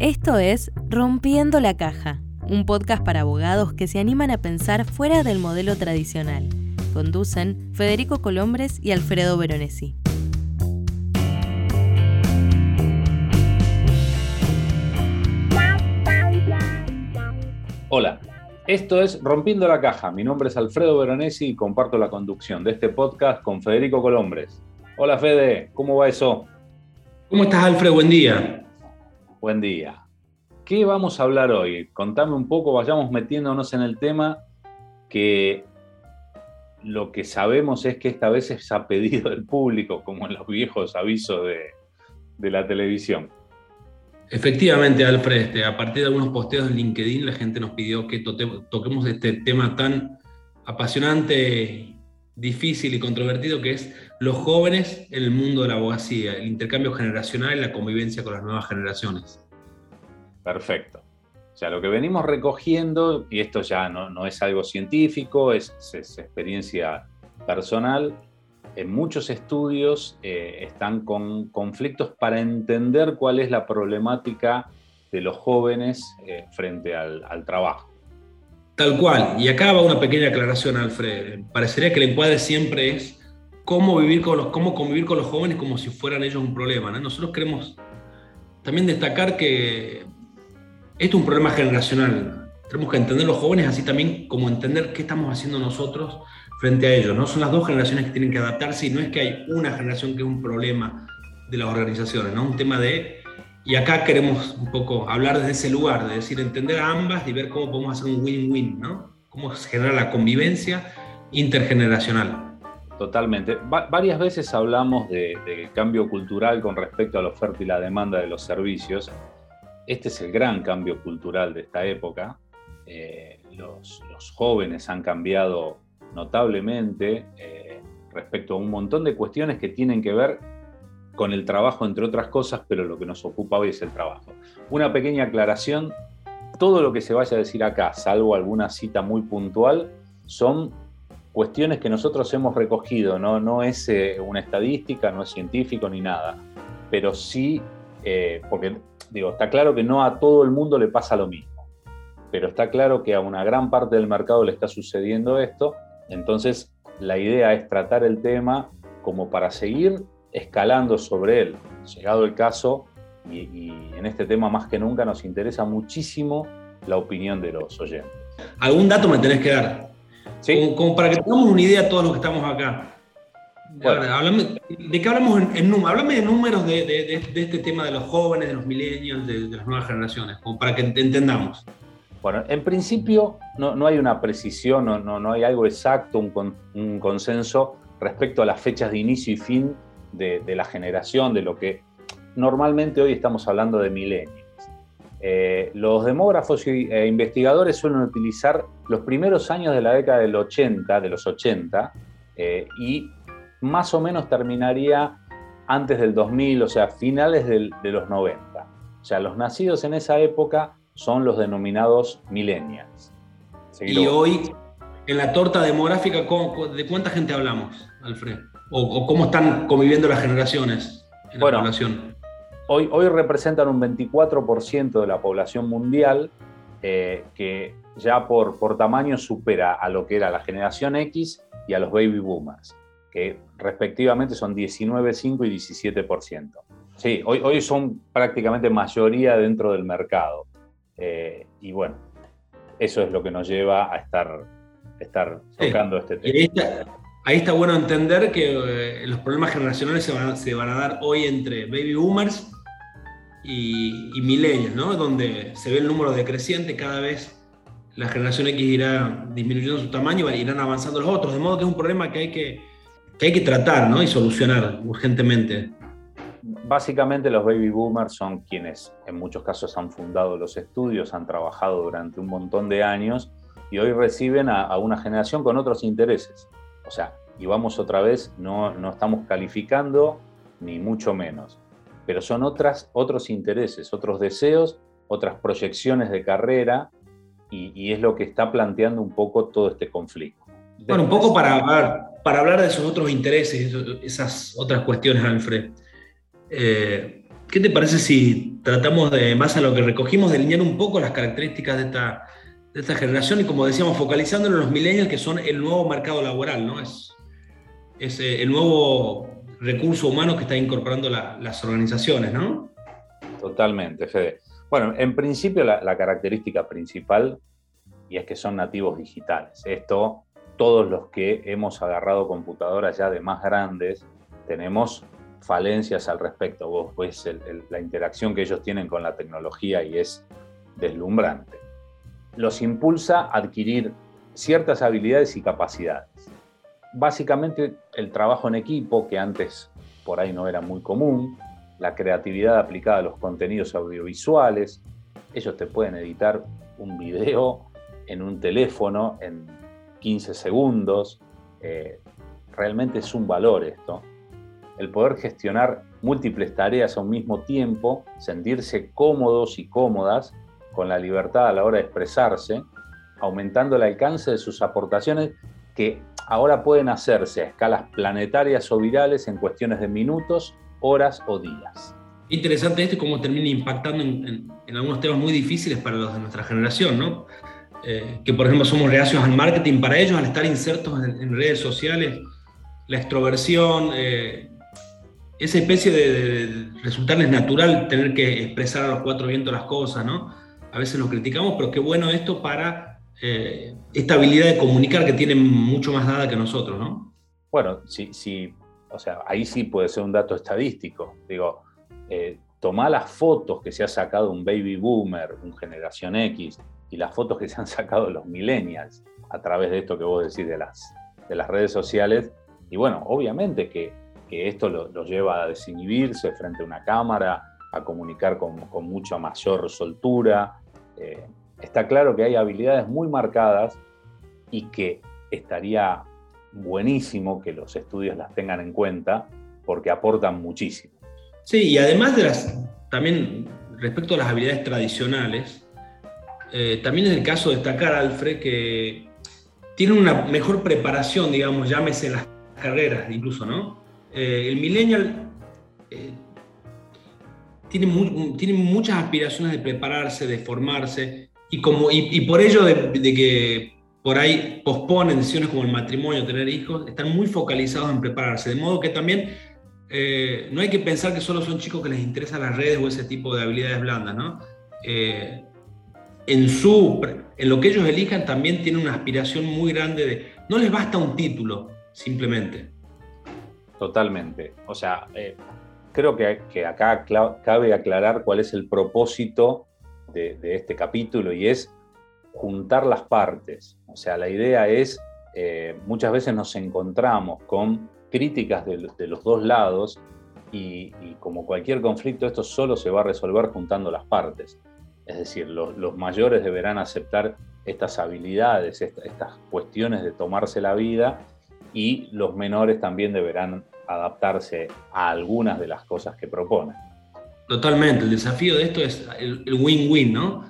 Esto es Rompiendo la Caja, un podcast para abogados que se animan a pensar fuera del modelo tradicional. Conducen Federico Colombres y Alfredo Veronesi. Hola, esto es Rompiendo la Caja. Mi nombre es Alfredo Veronesi y comparto la conducción de este podcast con Federico Colombres. Hola Fede, ¿cómo va eso? ¿Cómo estás Alfredo? Buen día. Buen día. ¿Qué vamos a hablar hoy? Contame un poco, vayamos metiéndonos en el tema que lo que sabemos es que esta vez es a pedido del público, como en los viejos avisos de, la televisión. Efectivamente, Alfred, este, a partir de algunos posteos en LinkedIn, la gente nos pidió que toquemos este tema tan apasionante, difícil y controvertido que es los jóvenes en el mundo de la abogacía, el intercambio generacional y la convivencia con las nuevas generaciones. Perfecto. O sea, lo que venimos recogiendo, y esto ya no, es algo científico, es, experiencia personal, en muchos estudios eh, están con conflictos para entender cuál es la problemática de los jóvenes eh, frente al, al trabajo. Tal cual. Y acá va una pequeña aclaración, Alfred. Parecería que el encuadre siempre es cómo, vivir cómo convivir con los jóvenes como si fueran ellos un problema. Nosotros queremos también destacar que esto es un problema generacional. Tenemos que entender los jóvenes así también como entender qué estamos haciendo nosotros frente a ellos. ¿no? Son las dos generaciones que tienen que adaptarse y no es que hay una generación que es un problema de las organizaciones, ¿no? un tema de... Y acá queremos un poco hablar desde ese lugar, de decir, entender a ambas y ver cómo podemos hacer un win-win, ¿no? Cómo generar la convivencia intergeneracional. Totalmente. varias veces hablamos de, cambio cultural con respecto a la oferta y la demanda de los servicios. Este es el gran cambio cultural de esta época. Eh, los, jóvenes han cambiado notablemente eh, respecto a un montón de cuestiones que tienen que ver con el trabajo, entre otras cosas, pero lo que nos ocupa hoy es el trabajo. Una pequeña aclaración, todo lo que se vaya a decir acá, salvo alguna cita muy puntual, son cuestiones que nosotros hemos recogido, no, no es eh, una estadística, no es científico ni nada, pero sí, eh, porque digo, está claro que no a todo el mundo le pasa lo mismo, pero está claro que a una gran parte del mercado le está sucediendo esto, entonces la idea es tratar el tema como para seguir escalando sobre él. Llegado el caso, y, y en este tema más que nunca nos interesa muchísimo la opinión de los oyentes. ¿Algún dato me tenés que dar? Como, para que tengamos una idea todos los que estamos acá. ¿De qué hablamos en, números? Háblame de números de, este tema de los jóvenes, de los millennials, de, las nuevas generaciones, como para que entendamos. Bueno, en principio no, hay una precisión, no, no, hay algo exacto, un, un, consenso respecto a las fechas de inicio y fin de, la generación, de lo que normalmente hoy estamos hablando de millennials. Eh, los demógrafos e investigadores suelen utilizar los primeros años de la década del 80, de los 80, eh, y más o menos terminaría antes del 2000, o sea, finales de los 90. O sea, los nacidos en esa época son los denominados millennials. Y hoy, en la torta demográfica, ¿de cuánta gente hablamos, Alfred? ¿O, cómo están conviviendo las generaciones en la población? Hoy, representan un 24% de la población mundial, eh, que ya por, por tamaño supera a lo que era la generación X y a los baby boomers, que respectivamente son 19,5 y 17%. Sí, hoy, hoy son prácticamente mayoría dentro del mercado. Eh, y bueno, eso es lo que nos lleva a estar, estar tocando este tema. Ahí está, bueno entender que eh, los problemas generacionales se van, a dar hoy entre baby boomers y, y milenios, ¿no? Donde se ve el número decreciente, cada vez la generación X irá disminuyendo su tamaño y irán avanzando los otros, de modo que es un problema que hay que, que, hay que tratar ¿no? y solucionar urgentemente. Básicamente los baby boomers son quienes en muchos casos han fundado los estudios, han trabajado durante un montón de años y hoy reciben a una generación con otros intereses. O sea, y vamos otra vez, no, no estamos calificando ni mucho menos pero son otras, otros intereses, otros deseos, otras proyecciones de carrera, y, es lo que está planteando un poco todo este conflicto. Bueno, un poco para hablar, para hablar de esos otros intereses, esas otras cuestiones, Alfred. Eh, ¿qué te parece si tratamos de, más a lo que recogimos, delinear un poco las características de esta, de esta generación y como decíamos, focalizándonos en los millennials que son el nuevo mercado laboral, ¿no? Es, es eh, el nuevo recurso humano que está incorporando las organizaciones, ¿no? Totalmente, Fede. Bueno, en principio la, la característica principal y es que son nativos digitales. Esto, todos los que hemos agarrado computadoras ya de más grandes, tenemos falencias al respecto. Vos ves la interacción que ellos tienen con la tecnología y es deslumbrante. Los impulsa a adquirir ciertas habilidades y capacidades. Básicamente el trabajo en equipo, que antes por ahí no era muy común, la creatividad aplicada a los contenidos audiovisuales. Ellos te pueden editar un video en un teléfono en 15 segundos. Eh, realmente es un valor esto. El poder gestionar múltiples tareas a un mismo tiempo, sentirse cómodos y cómodas con la libertad a la hora de expresarse, aumentando el alcance de sus aportaciones que ahora pueden hacerse a escalas planetarias o virales en cuestiones de minutos, horas o días. Interesante esto y cómo termina impactando en, algunos temas muy difíciles para los de nuestra generación, ¿no? Eh, que por ejemplo somos reacios al marketing, para ellos al estar insertos en, redes sociales, la extroversión, eh, esa especie de, resultarles natural tener que expresar a los cuatro vientos las cosas, ¿no? A veces lo criticamos, pero qué bueno esto para eh, esta habilidad de comunicar que tienen mucho más dada que nosotros, ¿no? Bueno, sí, o sea, ahí sí puede ser un dato estadístico. Digo, eh, tomá las fotos que se ha sacado un baby boomer, un generación X, y las fotos que se han sacado los millennials a través de esto que vos decís de las, de las redes sociales. Y bueno, obviamente que, que esto los lo lleva a desinhibirse frente a una cámara, a comunicar con, mucha mayor soltura. Eh, está claro que hay habilidades muy marcadas y que estaría buenísimo que los estudios las tengan en cuenta porque aportan muchísimo. Sí, y además de las, también respecto a las habilidades tradicionales, eh, también es el caso de destacar, Alfred, que tiene una mejor preparación, digamos, llámese las carreras incluso, ¿no? Eh, el millennial tiene, tiene, muchas aspiraciones de prepararse, de formarse, y, como, y, por ello de, que por ahí posponen decisiones como el matrimonio, tener hijos, están muy focalizados en prepararse, de modo que también no hay que pensar que solo son chicos que les interesan las redes o ese tipo de habilidades blandas, ¿no? en, su, en lo que ellos elijan también tienen una aspiración muy grande de, no les basta un título, simplemente. Totalmente. O sea, eh, creo que, acá cabe aclarar cuál es el propósito de, este capítulo y es juntar las partes. O sea, la idea es, eh, muchas veces nos encontramos con críticas de, los dos lados y, como cualquier conflicto, esto solo se va a resolver juntando las partes. Es decir, los, mayores deberán aceptar estas habilidades, estas cuestiones de tomarse la vida y los menores también deberán adaptarse a algunas de las cosas que proponen. Totalmente, el desafío de esto es el win-win, ¿no?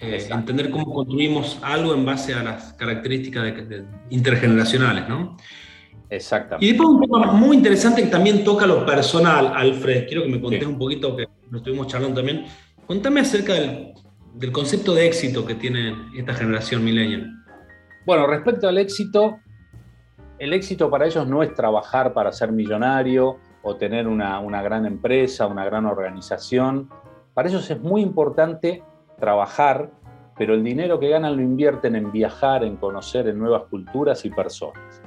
Eh, entender cómo construimos algo en base a las características intergeneracionales, ¿no? Exactamente. Y después un tema muy interesante que también toca lo personal, Alfred. Quiero que me contés un poquito, que lo estuvimos charlando también, Contame acerca del, concepto de éxito que tiene esta generación millennial. Bueno, respecto al éxito, el éxito para ellos no es trabajar para ser millonario o tener una, una, gran empresa, una gran organización. Para ellos es muy importante trabajar, pero el dinero que ganan lo invierten en viajar, en conocer en nuevas culturas y personas.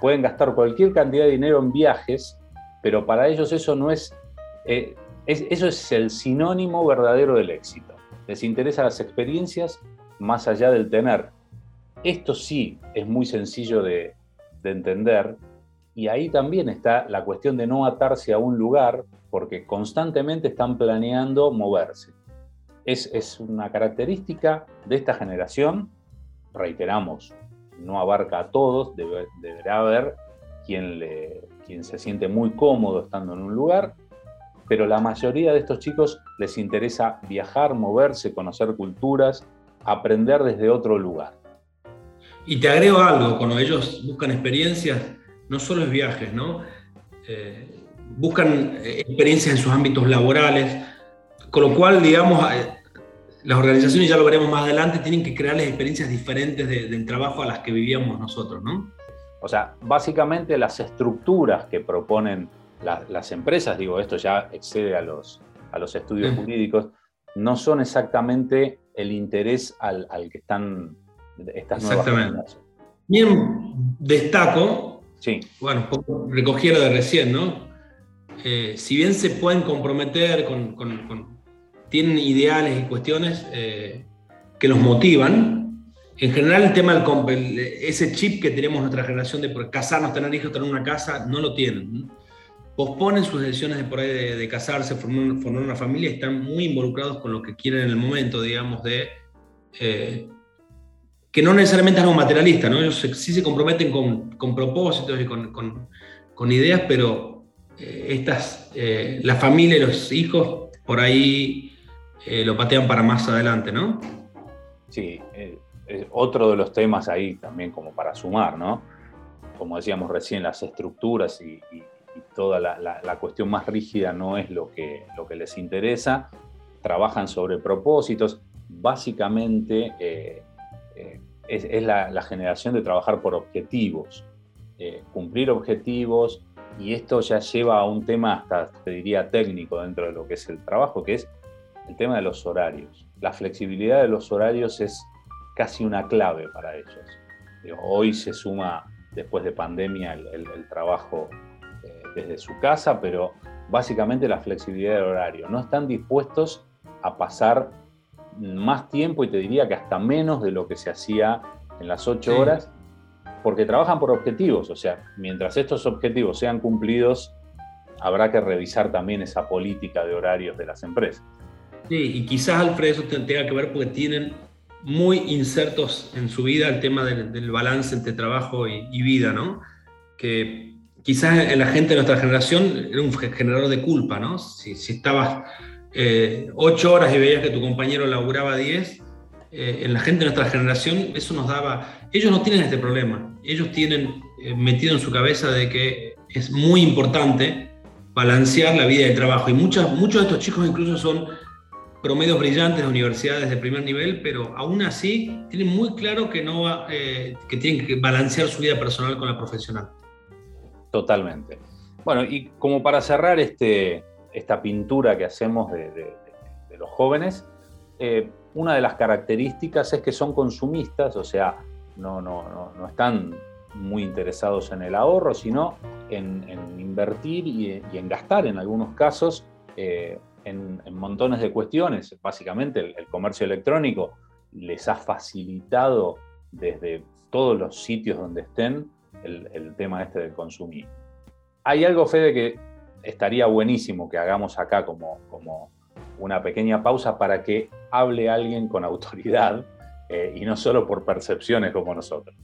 Pueden gastar cualquier cantidad de dinero en viajes, pero para ellos eso no es eh, eso es el sinónimo verdadero del éxito. Les interesan las experiencias más allá del tener. Esto sí es muy sencillo de, entender y ahí también está la cuestión de no atarse a un lugar porque constantemente están planeando moverse. Es, una característica de esta generación, reiteramos, no abarca a todos, deberá haber quien, le, quien se siente muy cómodo estando en un lugar pero la mayoría de estos chicos les interesa viajar, moverse, conocer culturas, aprender desde otro lugar. Y te agrego algo, cuando ellos buscan experiencias, no solo es viajes, ¿no? Eh, buscan eh, experiencias en sus ámbitos laborales, con lo cual, digamos, eh, las organizaciones, ya lo veremos más adelante, tienen que crearles experiencias diferentes del trabajo a las que vivíamos nosotros, ¿no? O sea, básicamente las estructuras que proponen las empresas, digo, esto ya excede a los, a los estudios jurídicos, no son exactamente el interés al, que están estas nuevas Exactamente. Bien, destaco, sí. bueno, recogiera de recién, ¿no? Eh, si bien se pueden comprometer con, tienen ideales y cuestiones eh, que los motivan, en general el tema del ese chip que tenemos nuestra generación de casarnos, tener hijos, tener una casa, no lo tienen. Posponen sus decisiones de por ahí de, casarse, formar, una familia, están muy involucrados con lo que quieren en el momento, digamos, de eh, que no necesariamente es algo materialista, ¿no? Ellos sí se comprometen con, con propósitos y con, con, ideas, pero eh, estas, eh, la familia y los hijos por ahí eh, lo patean para más adelante, ¿no? Sí, otro de los temas ahí también como para sumar, ¿no? Como decíamos recién, las estructuras y, toda la, la, cuestión más rígida no es lo que, lo que les interesa, trabajan sobre propósitos, básicamente eh, es, la, generación de trabajar por objetivos, eh, cumplir objetivos, y esto ya lleva a un tema hasta, te diría, técnico dentro de lo que es el trabajo, que es el tema de los horarios. La flexibilidad de los horarios es casi una clave para ellos. Hoy se suma, después de pandemia, el, trabajo eh, desde su casa, pero básicamente la flexibilidad del horario. No están dispuestos a pasar más tiempo y te diría que hasta menos de lo que se hacía en las ocho horas, porque trabajan por objetivos, o sea, mientras estos objetivos sean cumplidos, habrá que revisar también esa política de horarios de las empresas. Sí, y quizás Alfredo eso tenga que ver porque tienen muy insertos en su vida el tema del, balance entre trabajo y, vida, ¿no? Que quizás la gente de nuestra generación era un generador de culpa, ¿no? Si, si estabas eh, ocho horas y veías que tu compañero laburaba 10, eh, en la gente de nuestra generación eso nos daba, ellos no tienen este problema, ellos tienen eh, metido en su cabeza de que es muy importante balancear la vida y el trabajo y muchos, muchos de estos chicos incluso son promedios brillantes de universidades de primer nivel, pero aún así tienen muy claro que, no va, que tienen que balancear su vida personal con la profesional. Totalmente. Bueno, y como para cerrar este, esta pintura que hacemos de, los jóvenes, eh, una de las características es que son consumistas, o sea, no, no, no, están muy interesados en el ahorro, sino en, invertir y, en gastar en algunos casos eh, en, montones de cuestiones. Básicamente el, comercio electrónico les ha facilitado desde todos los sitios donde estén el, tema este del consumismo. Hay algo, Fede, que estaría buenísimo que hagamos acá como, como una pequeña pausa para que hable alguien con autoridad eh, y no solo por percepciones como nosotros.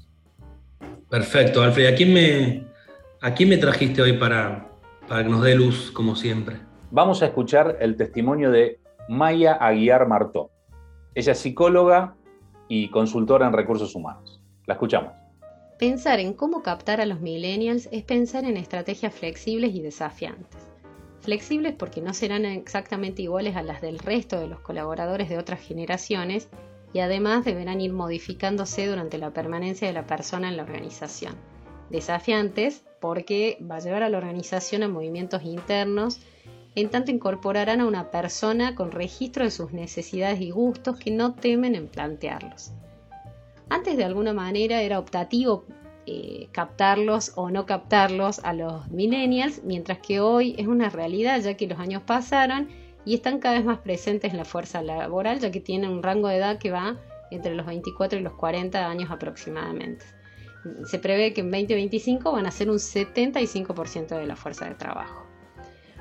Perfecto, Alfred. ¿A quién me, a quién me trajiste hoy para, para que nos dé luz, como siempre? Vamos a escuchar el testimonio de Maya Aguiar Martó. Ella es psicóloga y consultora en recursos humanos. La escuchamos. Pensar en cómo captar a los millennials es pensar en estrategias flexibles y desafiantes. Flexibles porque no serán exactamente iguales a las del resto de los colaboradores de otras generaciones y además deberán ir modificándose durante la permanencia de la persona en la organización. Desafiantes porque va a llevar a la organización a movimientos internos en tanto incorporarán a una persona con registro de sus necesidades y gustos que no temen en plantearlos. Antes de alguna manera era optativo eh, captarlos o no captarlos a los millennials, mientras que hoy es una realidad ya que los años pasaron y están cada vez más presentes en la fuerza laboral, ya que tienen un rango de edad que va entre los 24 y los 40 años aproximadamente. Se prevé que en 2025 van a ser un 75% de la fuerza de trabajo.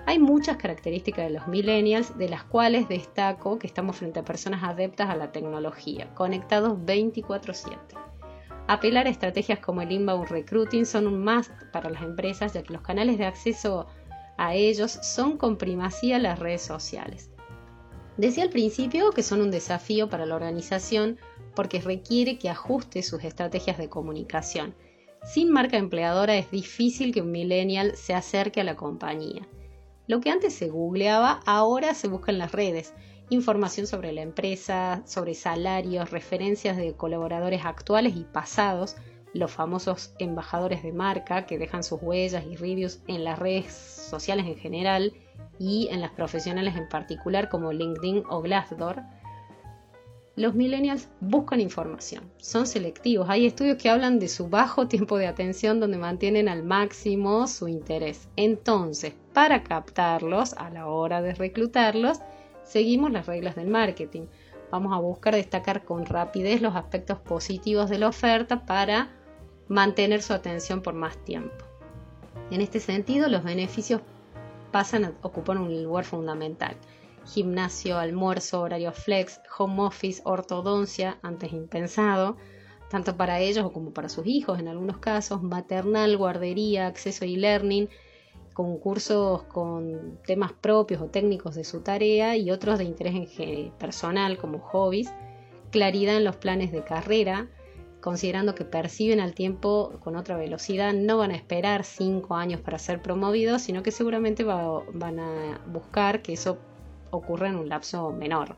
Hay muchas características de los millennials, de las cuales destaco que estamos frente a personas adeptas a la tecnología, conectados 24/7. Apelar a estrategias como el inbound recruiting son un must para las empresas, ya que los canales de acceso a ellos son con primacía las redes sociales. Decía al principio que son un desafío para la organización porque requiere que ajuste sus estrategias de comunicación Sin marca empleadora es difícil que un millennial se acerque a la compañía. Lo que antes se googleaba, ahora se busca en las redes. Información sobre la empresa, sobre salarios, referencias de colaboradores actuales y pasados, los famosos embajadores de marca que dejan sus huellas y reviews en las redes sociales en general y en las profesionales en particular como LinkedIn o Glassdoor, los millennials buscan información, son selectivos. Hay estudios que hablan de su bajo tiempo de atención donde mantienen al máximo su interés. Entonces, para captarlos a la hora de reclutarlos, seguimos las reglas del marketing. Vamos a buscar destacar con rapidez los aspectos positivos de la oferta para mantener su atención por más tiempo. En este sentido, los beneficios pasan a ocupar un lugar fundamental gimnasio, almuerzo, horario flex, home office, ortodoncia, antes impensado, tanto para ellos como para sus hijos en algunos casos, maternal, guardería, acceso e-learning, concursos con temas propios o técnicos de su tarea y otros de interés personal como hobbies, claridad en los planes de carrera, considerando que perciben al tiempo con otra velocidad, no van a esperar cinco años para ser promovidos, sino que seguramente van a buscar que eso ocurre en un lapso menor.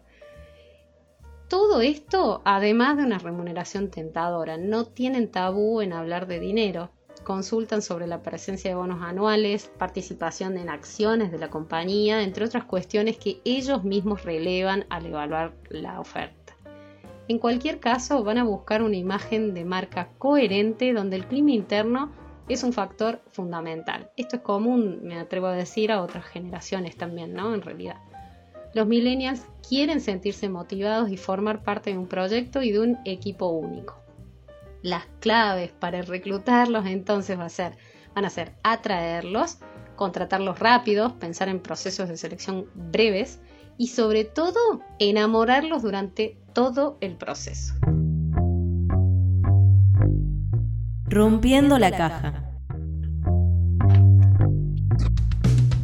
Todo esto, además de una remuneración tentadora, no tienen tabú en hablar de dinero. Consultan sobre la presencia de bonos anuales, participación en acciones de la compañía, entre otras cuestiones que ellos mismos relevan al evaluar la oferta. En cualquier caso, van a buscar una imagen de marca coherente donde el clima interno es un factor fundamental. Esto es común, me atrevo a decir, a otras generaciones también, ¿no? En realidad. Los millennials quieren sentirse motivados y formar parte de un proyecto y de un equipo único. Las claves para reclutarlos entonces van a ser atraerlos, contratarlos rápidos, pensar en procesos de selección breves y sobre todo enamorarlos durante todo el proceso. Rompiendo la caja.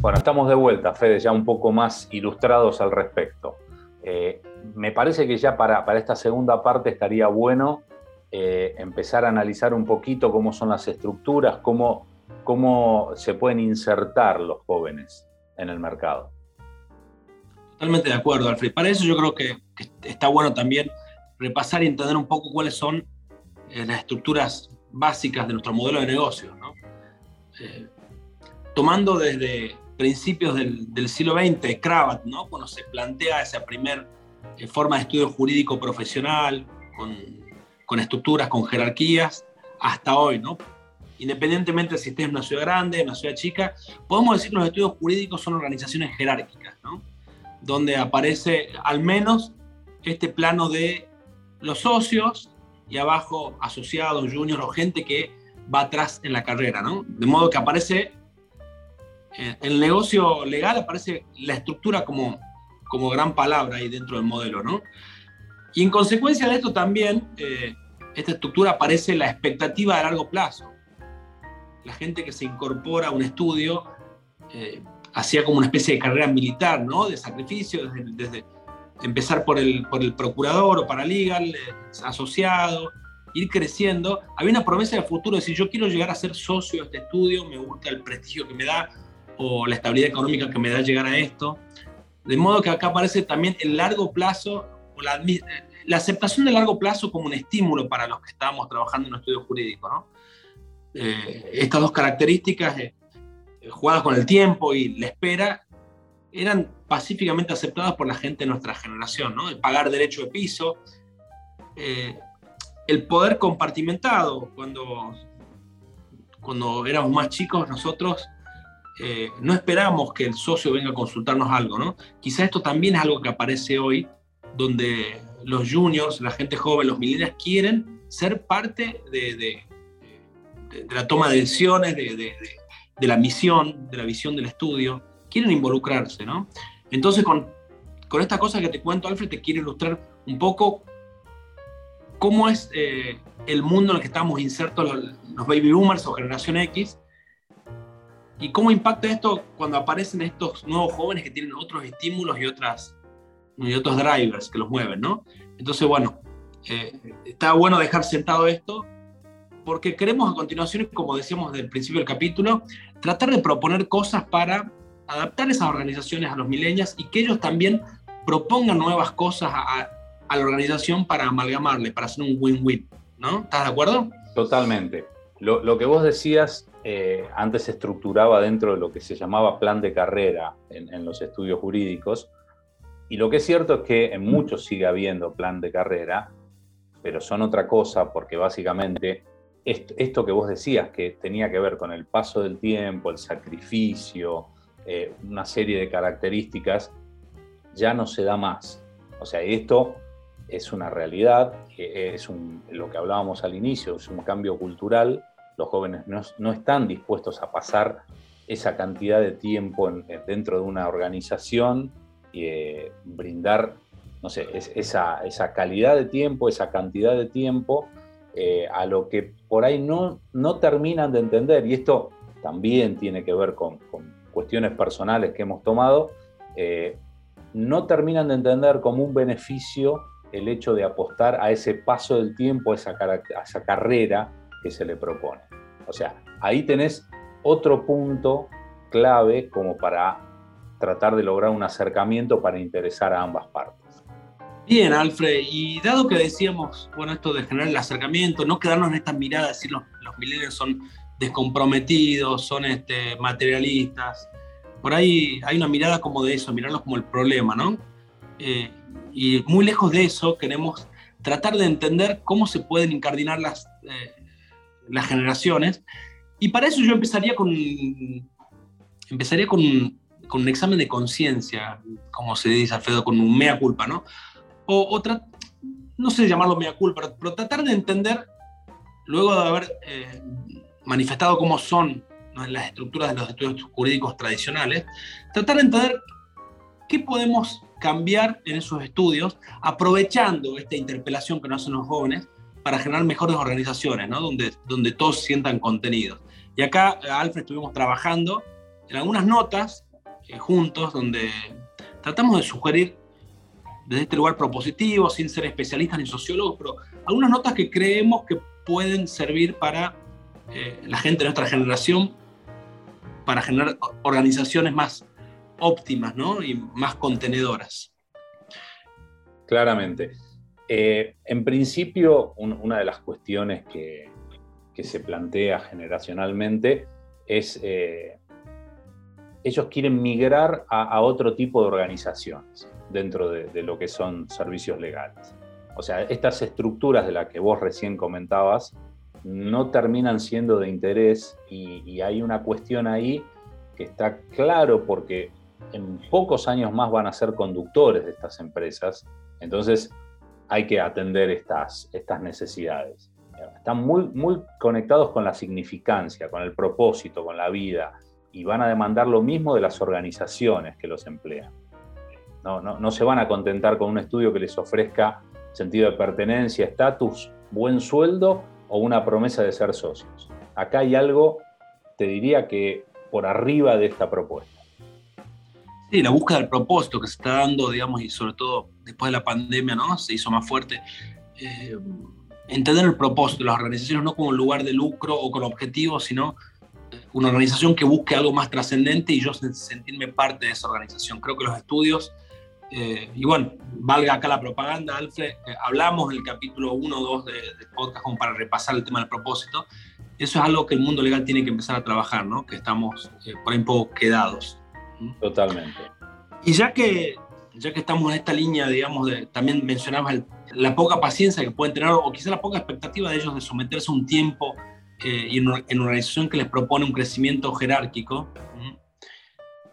Bueno, estamos de vuelta, Fede, ya un poco más ilustrados al respecto. Eh, me parece que ya para, esta segunda parte estaría bueno eh, empezar a analizar un poquito cómo son las estructuras, cómo, cómo se pueden insertar los jóvenes en el mercado. Totalmente de acuerdo, Alfred. Para eso yo creo que, está bueno también repasar y entender un poco cuáles son eh, las estructuras básicas de nuestro modelo de negocio. tomando desde principios del, siglo XX, Kravat, ¿no? cuando se plantea esa primera eh, forma de estudio jurídico profesional, con, con, estructuras, con jerarquías, hasta hoy, ¿no? Independientemente de si estés en una ciudad grande, una ciudad chica, podemos decir que los estudios jurídicos son organizaciones jerárquicas, ¿no? donde aparece al menos este plano de los socios y abajo asociados, juniors o gente que va atrás en la carrera, ¿no? De modo que aparece en el negocio legal aparece la estructura como, como gran palabra ahí dentro del modelo, ¿no? Y en consecuencia de esto también, eh, esta estructura aparece la expectativa de largo plazo. La gente que se incorpora a un estudio eh, hacía como una especie de carrera militar, ¿no? De sacrificio, desde, empezar por el, por el procurador o paralegal, eh, asociado, ir creciendo. Había una promesa de futuro, de decir, yo quiero llegar a ser socio de este estudio, me gusta el prestigio que me da, o la estabilidad económica que me da llegar a esto. De modo que acá aparece también el largo plazo, o la, la aceptación del largo plazo como un estímulo para los que estábamos trabajando en un estudio jurídico. ¿no? Eh, estas dos características, eh, jugadas con el tiempo y la espera, eran pacíficamente aceptadas por la gente de nuestra generación. ¿no? El pagar derecho de piso, eh, el poder compartimentado, cuando, cuando éramos más chicos nosotros eh, no esperamos que el socio venga a consultarnos algo, ¿no? Quizá esto también es algo que aparece hoy, donde los juniors, la gente joven, los millennials quieren ser parte de, la toma de decisiones, de, la misión, de la visión del estudio, quieren involucrarse, ¿no? Entonces, con, con esta cosa que te cuento, Alfred, te quiero ilustrar un poco cómo es eh, el mundo en el que estamos insertos los, los baby boomers o generación X, ¿Y cómo impacta esto cuando aparecen estos nuevos jóvenes que tienen otros estímulos y, otros drivers que los mueven, ¿no? Entonces, bueno, eh, está bueno dejar sentado esto porque queremos a continuación, como decíamos desde el principio del capítulo, tratar de proponer cosas para adaptar esas organizaciones a los milenios y que ellos también propongan nuevas cosas a, la organización para amalgamarle, para hacer un win-win, ¿no? ¿Estás de acuerdo? Totalmente. Lo que vos decías eh, antes se estructuraba dentro de lo que se llamaba plan de carrera en, los estudios jurídicos, y lo que es cierto es que en muchos sigue habiendo plan de carrera, pero son otra cosa porque básicamente esto, que vos decías, que tenía que ver con el paso del tiempo, el sacrificio, eh, una serie de características, ya no se da más. O sea, esto es una realidad, es un, lo que hablábamos al inicio, es un cambio cultural, los jóvenes no, no están dispuestos a pasar esa cantidad de tiempo en, dentro de una organización y eh, brindar, no sé, es, esa, esa, calidad de tiempo, esa cantidad de tiempo eh, a lo que por ahí no, no terminan de entender. Y esto también tiene que ver con, cuestiones personales que hemos tomado. Eh, no terminan de entender como un beneficio el hecho de apostar a ese paso del tiempo, esa, a esa carrera que se le propone. O sea, ahí tenés otro punto clave como para tratar de lograr un acercamiento para interesar a ambas partes. Bien, Alfred, y dado que decíamos, bueno, esto de generar el acercamiento, no quedarnos en esta mirada, decir los, los millennials son descomprometidos, son este, materialistas, por ahí hay una mirada como de eso, mirarlos como el problema, ¿no? Eh, y muy lejos de eso, queremos tratar de entender cómo se pueden incardinar las, eh, las generaciones. Y para eso yo empezaría con, empezaría con, un examen de conciencia, como se dice, Alfredo, con un mea culpa, ¿no? O, otra no sé llamarlo mea culpa, pero tratar de entender, luego de haber eh, manifestado cómo son las estructuras de los estudios jurídicos tradicionales, tratar de entender qué podemos cambiar en esos estudios, aprovechando esta interpelación que nos hacen los jóvenes para generar mejores organizaciones, ¿no? donde, donde todos sientan contenidos. Y acá, Alfred, estuvimos trabajando en algunas notas eh, juntos, donde tratamos de sugerir desde este lugar propositivo, sin ser especialistas ni sociólogos, pero algunas notas que creemos que pueden servir para eh, la gente de nuestra generación, para generar organizaciones más óptimas ¿no? y más contenedoras. Claramente. Eh, en principio, un, una de las cuestiones que, se plantea generacionalmente es, eh, ellos quieren migrar a, otro tipo de organizaciones dentro de, de, lo que son servicios legales. O sea, estas estructuras de las que vos recién comentabas no terminan siendo de interés y, y hay una cuestión ahí que está claro porque en pocos años más van a ser conductores de estas empresas, entonces hay que atender estas, estas necesidades. Están muy, muy conectados con la significancia, con el propósito, con la vida, y van a demandar lo mismo de las organizaciones que los emplean. No, no, no se van a contentar con un estudio que les ofrezca sentido de pertenencia, estatus, buen sueldo o una promesa de ser socios. Acá hay algo, te diría que por arriba de esta propuesta. Sí, la búsqueda del propósito que se está dando, digamos, y sobre todo después de la pandemia, ¿no? Se hizo más fuerte. Eh, entender el propósito de las organizaciones no como un lugar de lucro o con objetivos, sino una organización que busque algo más trascendente y yo sentirme parte de esa organización. Creo que los estudios, eh, y bueno, valga acá la propaganda, Alfred, eh, hablamos en el capítulo 1 o 2 del de podcast como para repasar el tema del propósito. Eso es algo que el mundo legal tiene que empezar a trabajar, ¿no? Que estamos eh, por ahí un poco quedados. Totalmente. Y ya que, ya que estamos en esta línea, digamos, de, también mencionabas el, la poca paciencia que pueden tener, o quizá la poca expectativa de ellos de someterse a un tiempo eh, y en, una, en, una, organización que les propone un crecimiento jerárquico.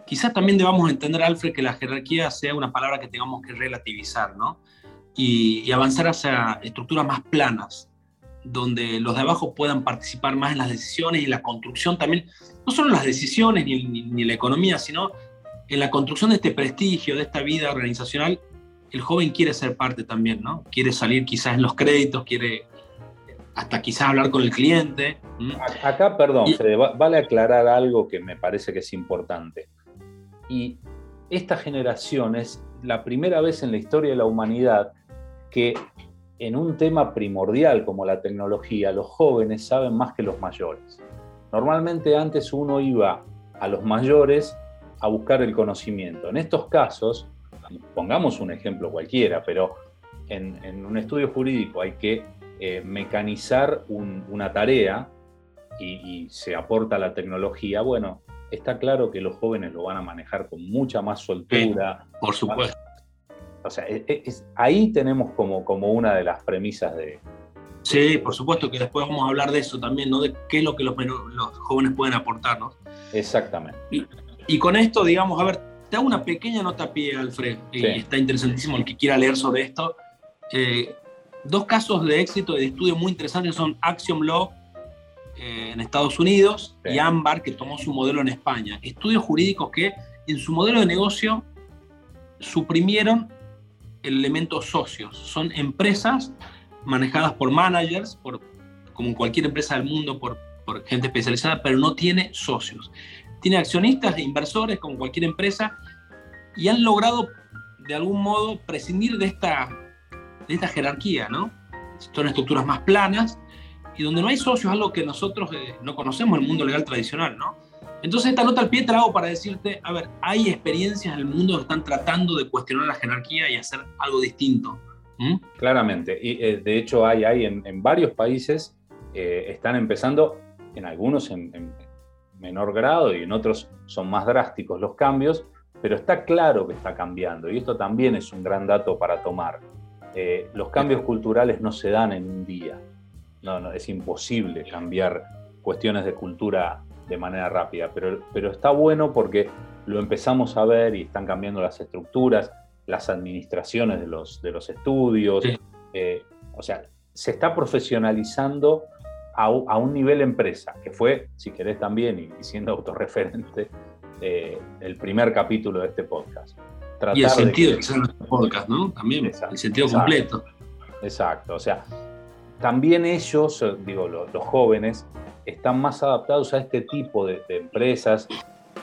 Quizás también debamos entender, Alfred, que la jerarquía sea una palabra que tengamos que relativizar, ¿no? Y, y avanzar hacia estructuras más planas, donde los de abajo puedan participar más en las decisiones y la construcción también, no solo en las decisiones ni, ni, ni, la economía, sino en la construcción de este prestigio, de esta vida organizacional, el joven quiere ser parte también, ¿no? Quiere salir quizás en los créditos, quiere hasta quizás hablar con el cliente. Acá, perdón, y, Fede, vale aclarar algo que me parece que es importante. Y esta generación es la primera vez en la historia de la humanidad que en un tema primordial como la tecnología, los jóvenes saben más que los mayores. Normalmente antes uno iba a los mayores a buscar el conocimiento. En estos casos, pongamos un ejemplo cualquiera, pero en, un estudio jurídico hay que eh, mecanizar una tarea y, se aporta la tecnología, bueno, está claro que los jóvenes lo van a manejar con mucha más soltura. por supuesto. O sea, e, e, ahí tenemos como, como una de las premisas de... Sí, por supuesto que después vamos a hablar de eso también, ¿no? De qué es lo que los, los jóvenes pueden aportarnos. Exactamente. Y, con esto, digamos, a ver, te hago una pequeña nota a pie, Alfred, y está interesantísimo el que quiera leer sobre esto. Eh, dos casos de éxito de estudio muy interesantes son Axiom Law eh, en Estados Unidos y Ambar, que tomó su modelo en España. Estudios jurídicos que en su modelo de negocio suprimieron el elemento socios. Son empresas manejadas por managers, por, como cualquier empresa del mundo, por, por gente especializada, pero no tiene socios. Tiene accionistas e inversores, como cualquier empresa, y han logrado de algún modo prescindir de esta, de esta jerarquía, ¿no? Son estructuras más planas y donde no hay socios, algo que nosotros eh, no conocemos en el mundo legal tradicional, ¿no? Entonces esta nota al pie trago para decirte, a ver, hay experiencias en el mundo que están tratando de cuestionar la jerarquía y hacer algo distinto. Claramente, y eh, de hecho hay, hay en, varios países, eh, están empezando, en algunos en, menor grado y en otros son más drásticos los cambios, pero está claro que está cambiando y esto también es un gran dato para tomar. los cambios culturales no se dan en un día, no, no, es imposible cambiar cuestiones de cultura de manera rápida, pero, pero está bueno porque lo empezamos a ver y están cambiando las estructuras, las administraciones de los, de los estudios, eh, o sea, se está profesionalizando a, un nivel empresa, que fue, si querés también, y, siendo autorreferente, eh, el primer capítulo de este podcast. y el sentido de que, sea podcast, ¿no? También, el sentido completo. Exacto, o sea, también ellos, eh, digo, los, jóvenes, están más adaptados a este tipo de, empresas.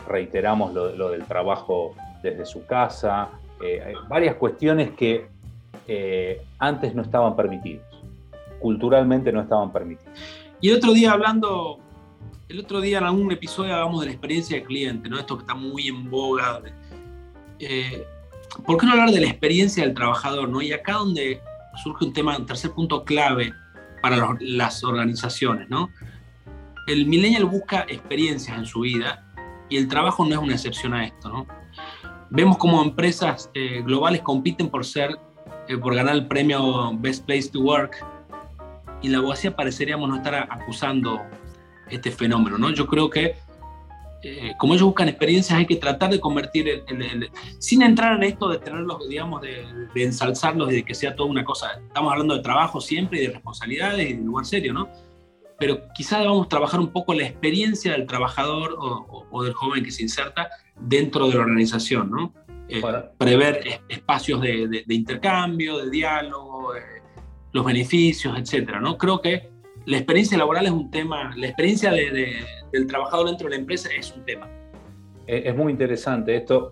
Reiteramos lo, del trabajo desde su casa, eh, varias cuestiones que eh, antes no estaban permitidos, culturalmente no estaban permitidos. Y el otro día hablando, el otro día en algún episodio hablamos de la experiencia del cliente, ¿no? Esto que está muy en boga. ¿Por qué no hablar de la experiencia del trabajador, ¿no? Y acá donde surge un tema, un tercer punto clave, para las organizaciones, ¿no? El millennial busca experiencias en su vida y el trabajo no es una excepción a esto, ¿no? Vemos como empresas eh, globales compiten por ser, eh, por ganar el premio Best Place to Work y la abogacía pareceríamos no estar acusando este fenómeno, ¿no? Yo creo que eh, como ellos buscan experiencias, hay que tratar de convertir, el, sin entrar en esto de tenerlos, digamos, de, ensalzarlos y de que sea toda una cosa. Estamos hablando de trabajo siempre y de responsabilidades y de lugar serio, ¿no? Pero quizá debamos trabajar un poco la experiencia del trabajador o, del joven que se inserta dentro de la organización, ¿no? Eh, prever espacios de, intercambio, de diálogo, eh, los beneficios, etcétera, ¿no? Creo que la experiencia laboral es un tema, la experiencia del trabajador dentro de la empresa es un tema. Es muy interesante esto.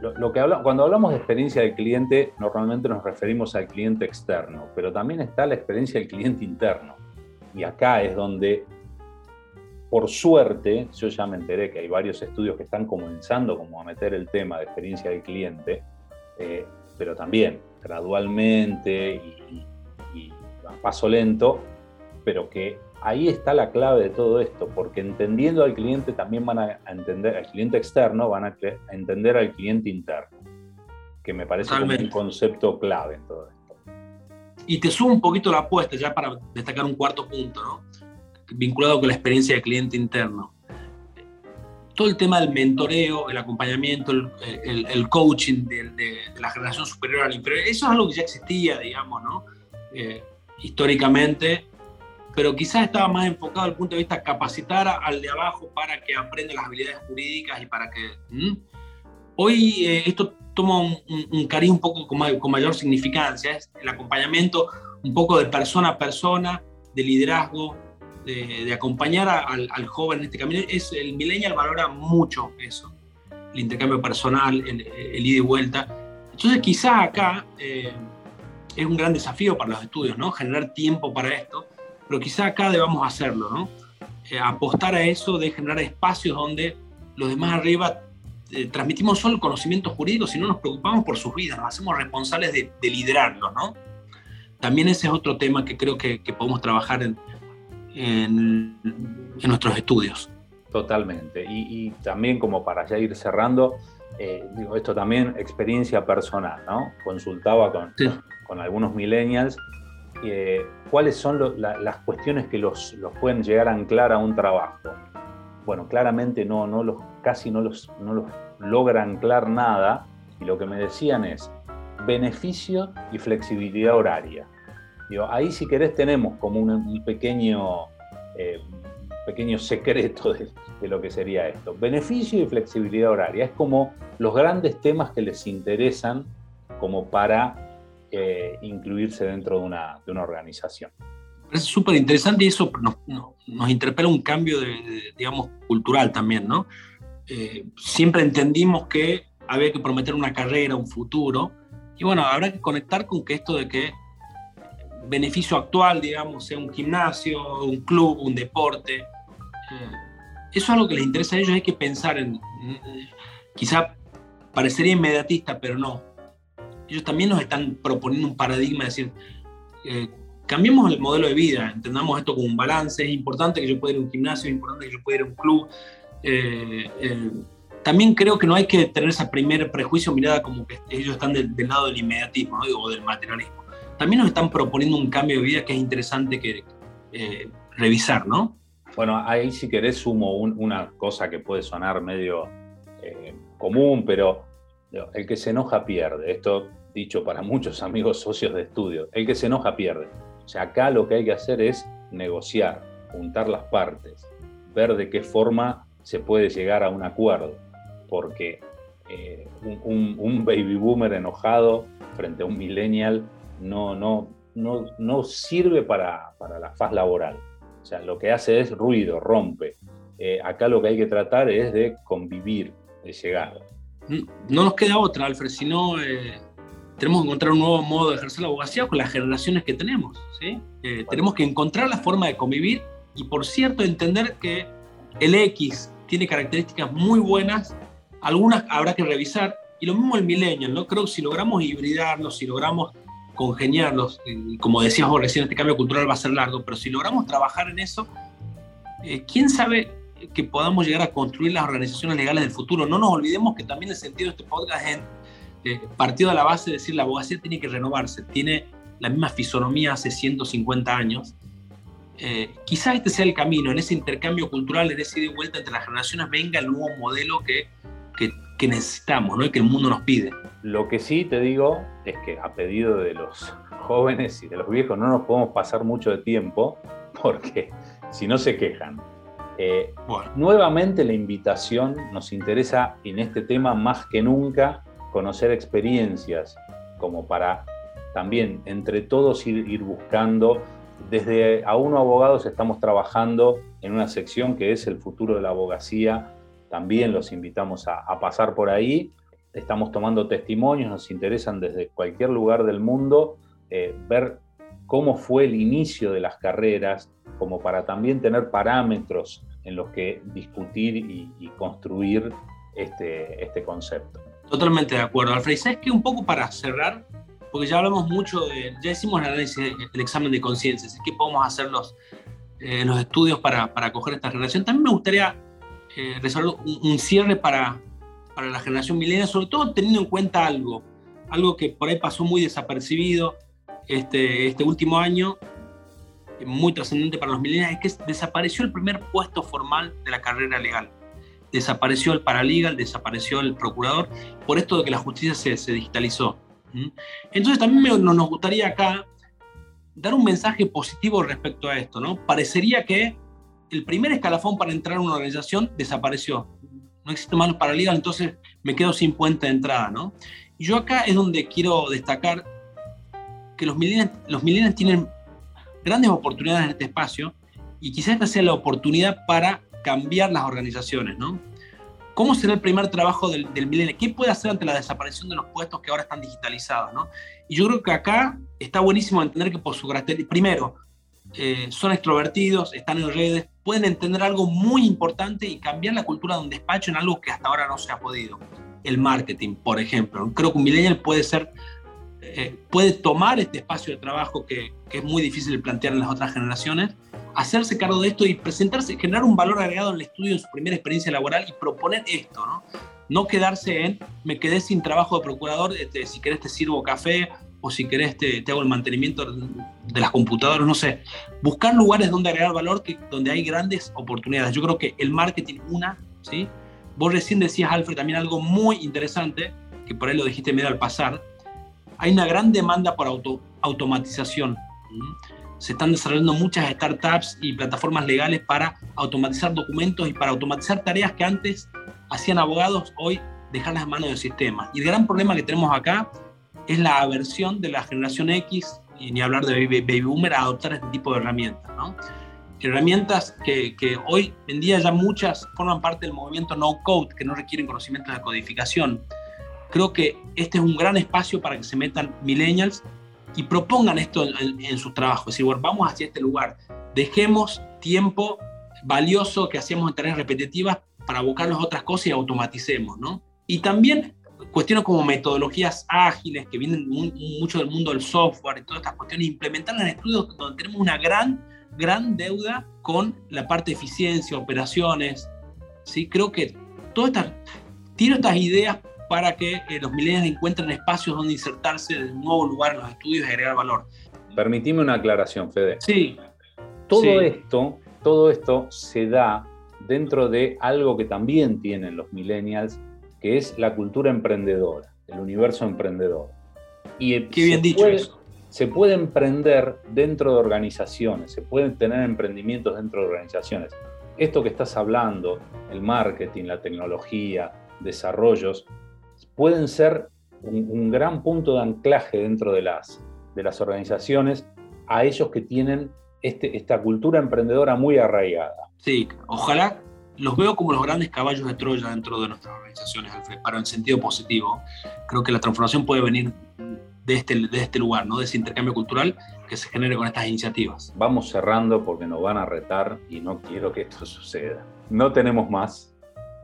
Lo, que habla, cuando hablamos de experiencia del cliente, normalmente nos referimos al cliente externo, pero también está la experiencia del cliente interno. Y acá es donde, por suerte, yo ya me enteré que hay varios estudios que están comenzando como a meter el tema de experiencia del cliente, eh, pero también gradualmente y, y a paso lento, pero que ahí está la clave de todo esto, porque entendiendo al cliente también van a entender, al cliente externo van a entender al cliente interno, que me parece un concepto clave en todo esto. Y te subo un poquito la apuesta ya para destacar un cuarto punto, ¿no? vinculado con la experiencia del cliente interno. Todo el tema del mentoreo, el acompañamiento, el, coaching de, la generación superior al inferior, eso es algo que ya existía, digamos, ¿no? Eh, históricamente, pero quizás estaba más enfocado al punto de vista capacitar al de abajo para que aprenda las habilidades jurídicas y para que... Hoy eh, esto toma un, cariz un poco con, mayor significancia, es el acompañamiento un poco de persona a persona, de liderazgo, de, acompañar al, joven en este camino. Es, el millennial valora mucho eso, el intercambio personal, el, ida y vuelta. Entonces quizás acá... Eh, es un gran desafío para los estudios, ¿no? Generar tiempo para esto, pero quizá acá debamos hacerlo, ¿no? Eh, apostar a eso de generar espacios donde los demás arriba eh, transmitimos solo el conocimiento jurídico, sino nos preocupamos por sus vidas, nos hacemos responsables de, de liderarlos, ¿no? También ese es otro tema que creo que, podemos trabajar en, en, nuestros estudios. Totalmente. Y, también como para ya ir cerrando, eh, digo, esto también experiencia personal, ¿no? Consultaba con, con algunos millennials eh, cuáles son las cuestiones que los, los, pueden llegar a anclar a un trabajo. Bueno, claramente no, no los, casi no los, no los logra anclar nada y lo que me decían es beneficio y flexibilidad horaria. Digo, ahí si querés tenemos como un, pequeño, eh, pequeño secreto de, lo que sería esto. Beneficio y flexibilidad horaria. Es como los grandes temas que les interesan como para eh, incluirse dentro de una, de una organización. Es súper interesante y eso nos, nos, interpela un cambio, de, digamos, cultural también, ¿no? Eh, siempre entendimos que había que prometer una carrera, un futuro, y bueno, habrá que conectar con que esto de que beneficio actual, digamos, sea un gimnasio, un club, un deporte. Eh, eso es algo que les interesa a ellos, hay que pensar en, quizá parecería inmediatista, pero no. Ellos también nos están proponiendo un paradigma, es decir, eh, cambiemos el modelo de vida, entendamos esto como un balance, es importante que yo pueda ir a un gimnasio, es importante que yo pueda ir a un club. Eh, también creo que no hay que tener ese primer prejuicio mirada como que ellos están del, lado del inmediatismo o del materialismo también nos están proponiendo un cambio de vida que es interesante que eh, revisar, ¿no? Bueno, ahí si querés sumo una cosa que puede sonar medio eh, común, pero el que se enoja pierde. Esto dicho para muchos amigos socios de estudio. El que se enoja pierde. O sea, acá lo que hay que hacer es negociar, juntar las partes, ver de qué forma se puede llegar a un acuerdo. Porque eh, un, baby boomer enojado frente a un millennial no, no, no, no sirve para, la faz laboral. O sea, lo que hace es ruido, rompe. Eh, acá lo que hay que tratar es de convivir, de llegar. No nos queda otra, Alfred, sino eh, tenemos que encontrar un nuevo modo de ejercer la abogacía con las generaciones que tenemos. ¿sí? Eh, tenemos que encontrar la forma de convivir y, por cierto, entender que el X tiene características muy buenas, algunas habrá que revisar, y lo mismo el millennial, ¿no? Creo que si logramos hibridarnos, si logramos congeniarlos. Como decías vos recién, este cambio cultural va a ser largo, pero si logramos trabajar en eso, eh, ¿quién sabe que podamos llegar a construir las organizaciones legales del futuro? No nos olvidemos que también el sentido de este podcast es eh, partido de la base de decir la abogacía tiene que renovarse, tiene la misma fisonomía hace 150 años. Eh, este sea el camino, en ese intercambio cultural, en ese ida y vuelta entre las generaciones, venga el nuevo modelo que, que, que necesitamos ¿no? y que el mundo nos pide. Lo que sí te digo es que a pedido de los jóvenes y de los viejos no nos podemos pasar mucho de tiempo porque si no se quejan. Eh, nuevamente la invitación nos interesa en este tema más que nunca conocer experiencias como para también entre todos ir, ir buscando. Desde a uno abogados estamos trabajando en una sección que es el futuro de la abogacía. También los invitamos a, a pasar por ahí estamos tomando testimonios, nos interesan desde cualquier lugar del mundo eh, ver cómo fue el inicio de las carreras, como para también tener parámetros en los que discutir y, construir este, este concepto. Totalmente de acuerdo, Alfred. ¿Sabes qué? Un poco para cerrar, porque ya hablamos mucho de, ya hicimos el análisis, el examen de conciencia, ¿qué podemos hacer los, eh, los estudios para, para coger esta relación? También me gustaría eh, resolver un cierre para, para la generación milenial, sobre todo teniendo en cuenta algo, algo que por ahí pasó muy desapercibido este, este último año, muy trascendente para los millennials, es que desapareció el primer puesto formal de la carrera legal. Desapareció el paralegal, desapareció el procurador, por esto de que la justicia se, se digitalizó. Entonces también nos gustaría acá dar un mensaje positivo respecto a esto, ¿no? Parecería que el primer escalafón para entrar a una organización desapareció no existe más paralegal, entonces me quedo sin puente de entrada, ¿no? Y yo acá es donde quiero destacar que los millennials, los tienen grandes oportunidades en este espacio y quizás esta sea la oportunidad para cambiar las organizaciones, ¿no? ¿Cómo será el primer trabajo del, del milenio? ¿Qué puede hacer ante la desaparición de los puestos que ahora están digitalizados? ¿no? Y yo creo que acá está buenísimo entender que por su carácter, primero, eh, son extrovertidos, están en redes, pueden entender algo muy importante y cambiar la cultura de un despacho en algo que hasta ahora no se ha podido. El marketing, por ejemplo. Creo que un millennial puede ser, eh, puede tomar este espacio de trabajo que, es muy difícil de plantear en las otras generaciones, hacerse cargo de esto y presentarse, generar un valor agregado en el estudio en su primera experiencia laboral y proponer esto, ¿no? No quedarse en, me quedé sin trabajo de procurador, este, si querés te sirvo café o si querés te, te, hago el mantenimiento de las computadoras, no sé. Buscar lugares donde agregar valor, que, donde hay grandes oportunidades. Yo creo que el marketing, una, ¿sí? Vos recién decías, Alfred, también algo muy interesante, que por ahí lo dijiste medio al pasar. Hay una gran demanda por auto, automatización. Se están desarrollando muchas startups y plataformas legales para automatizar documentos y para automatizar tareas que antes hacían abogados, hoy dejan las manos del sistema. Y el gran problema que tenemos acá es la aversión de la generación X, y ni hablar de baby, boomer, a adoptar este tipo de herramientas. Herramientas que, hoy en día ya muchas forman parte del movimiento no code, que no requieren conocimiento de codificación. Creo que este es un gran espacio para que se metan millennials y propongan esto en, en sus trabajos. Es decir, bueno, vamos hacia este lugar. Dejemos tiempo valioso que hacíamos en tareas repetitivas para abocarnos a otras cosas y automaticemos, ¿no? Y también cuestiones como metodologías ágiles que vienen muy, mucho del mundo del software y todas estas cuestiones, implementarlas en estudios donde tenemos una gran, gran deuda con la parte de eficiencia, operaciones. ¿sí? Creo que todas estas, tiro estas ideas para que eh, los millennials encuentren espacios donde insertarse en un nuevo lugar en los estudios y agregar valor. Permitime una aclaración, Fede. Sí. Todo sí. esto, todo esto se da dentro de algo que también tienen los millennials, que es la cultura emprendedora, el universo emprendedor. Y Qué bien dicho puede, eso. Se puede emprender dentro de organizaciones, se pueden tener emprendimientos dentro de organizaciones. Esto que estás hablando, el marketing, la tecnología, desarrollos, pueden ser un, un gran punto de anclaje dentro de las, de las organizaciones a ellos que tienen este, esta cultura emprendedora muy arraigada. Sí, ojalá los veo como los grandes caballos de Troya dentro de nuestras organizaciones, Alfred, pero en sentido positivo. Creo que la transformación puede venir de este, de este lugar, ¿no? de ese intercambio cultural que se genere con estas iniciativas. Vamos cerrando porque nos van a retar y no quiero que esto suceda. No tenemos más,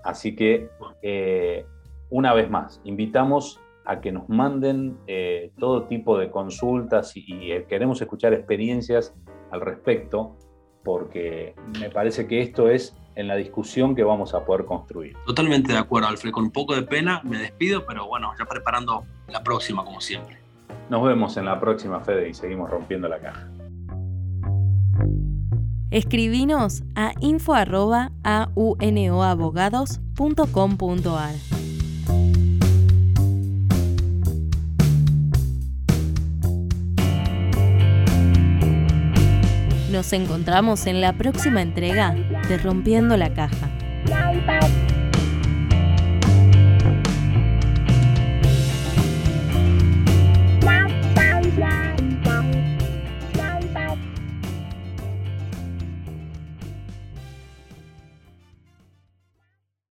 así que eh, una vez más, invitamos a que nos manden eh, todo tipo de consultas y, y eh, queremos escuchar experiencias al respecto porque me parece que esto es en la discusión que vamos a poder construir. Totalmente de acuerdo, Alfred. Con un poco de pena me despido, pero bueno, ya preparando la próxima, como siempre. Nos vemos en la próxima, Fede, y seguimos rompiendo la caja. Escribinos a info.aunoabogados.com.ar. Nos encontramos en la próxima entrega de Rompiendo la Caja.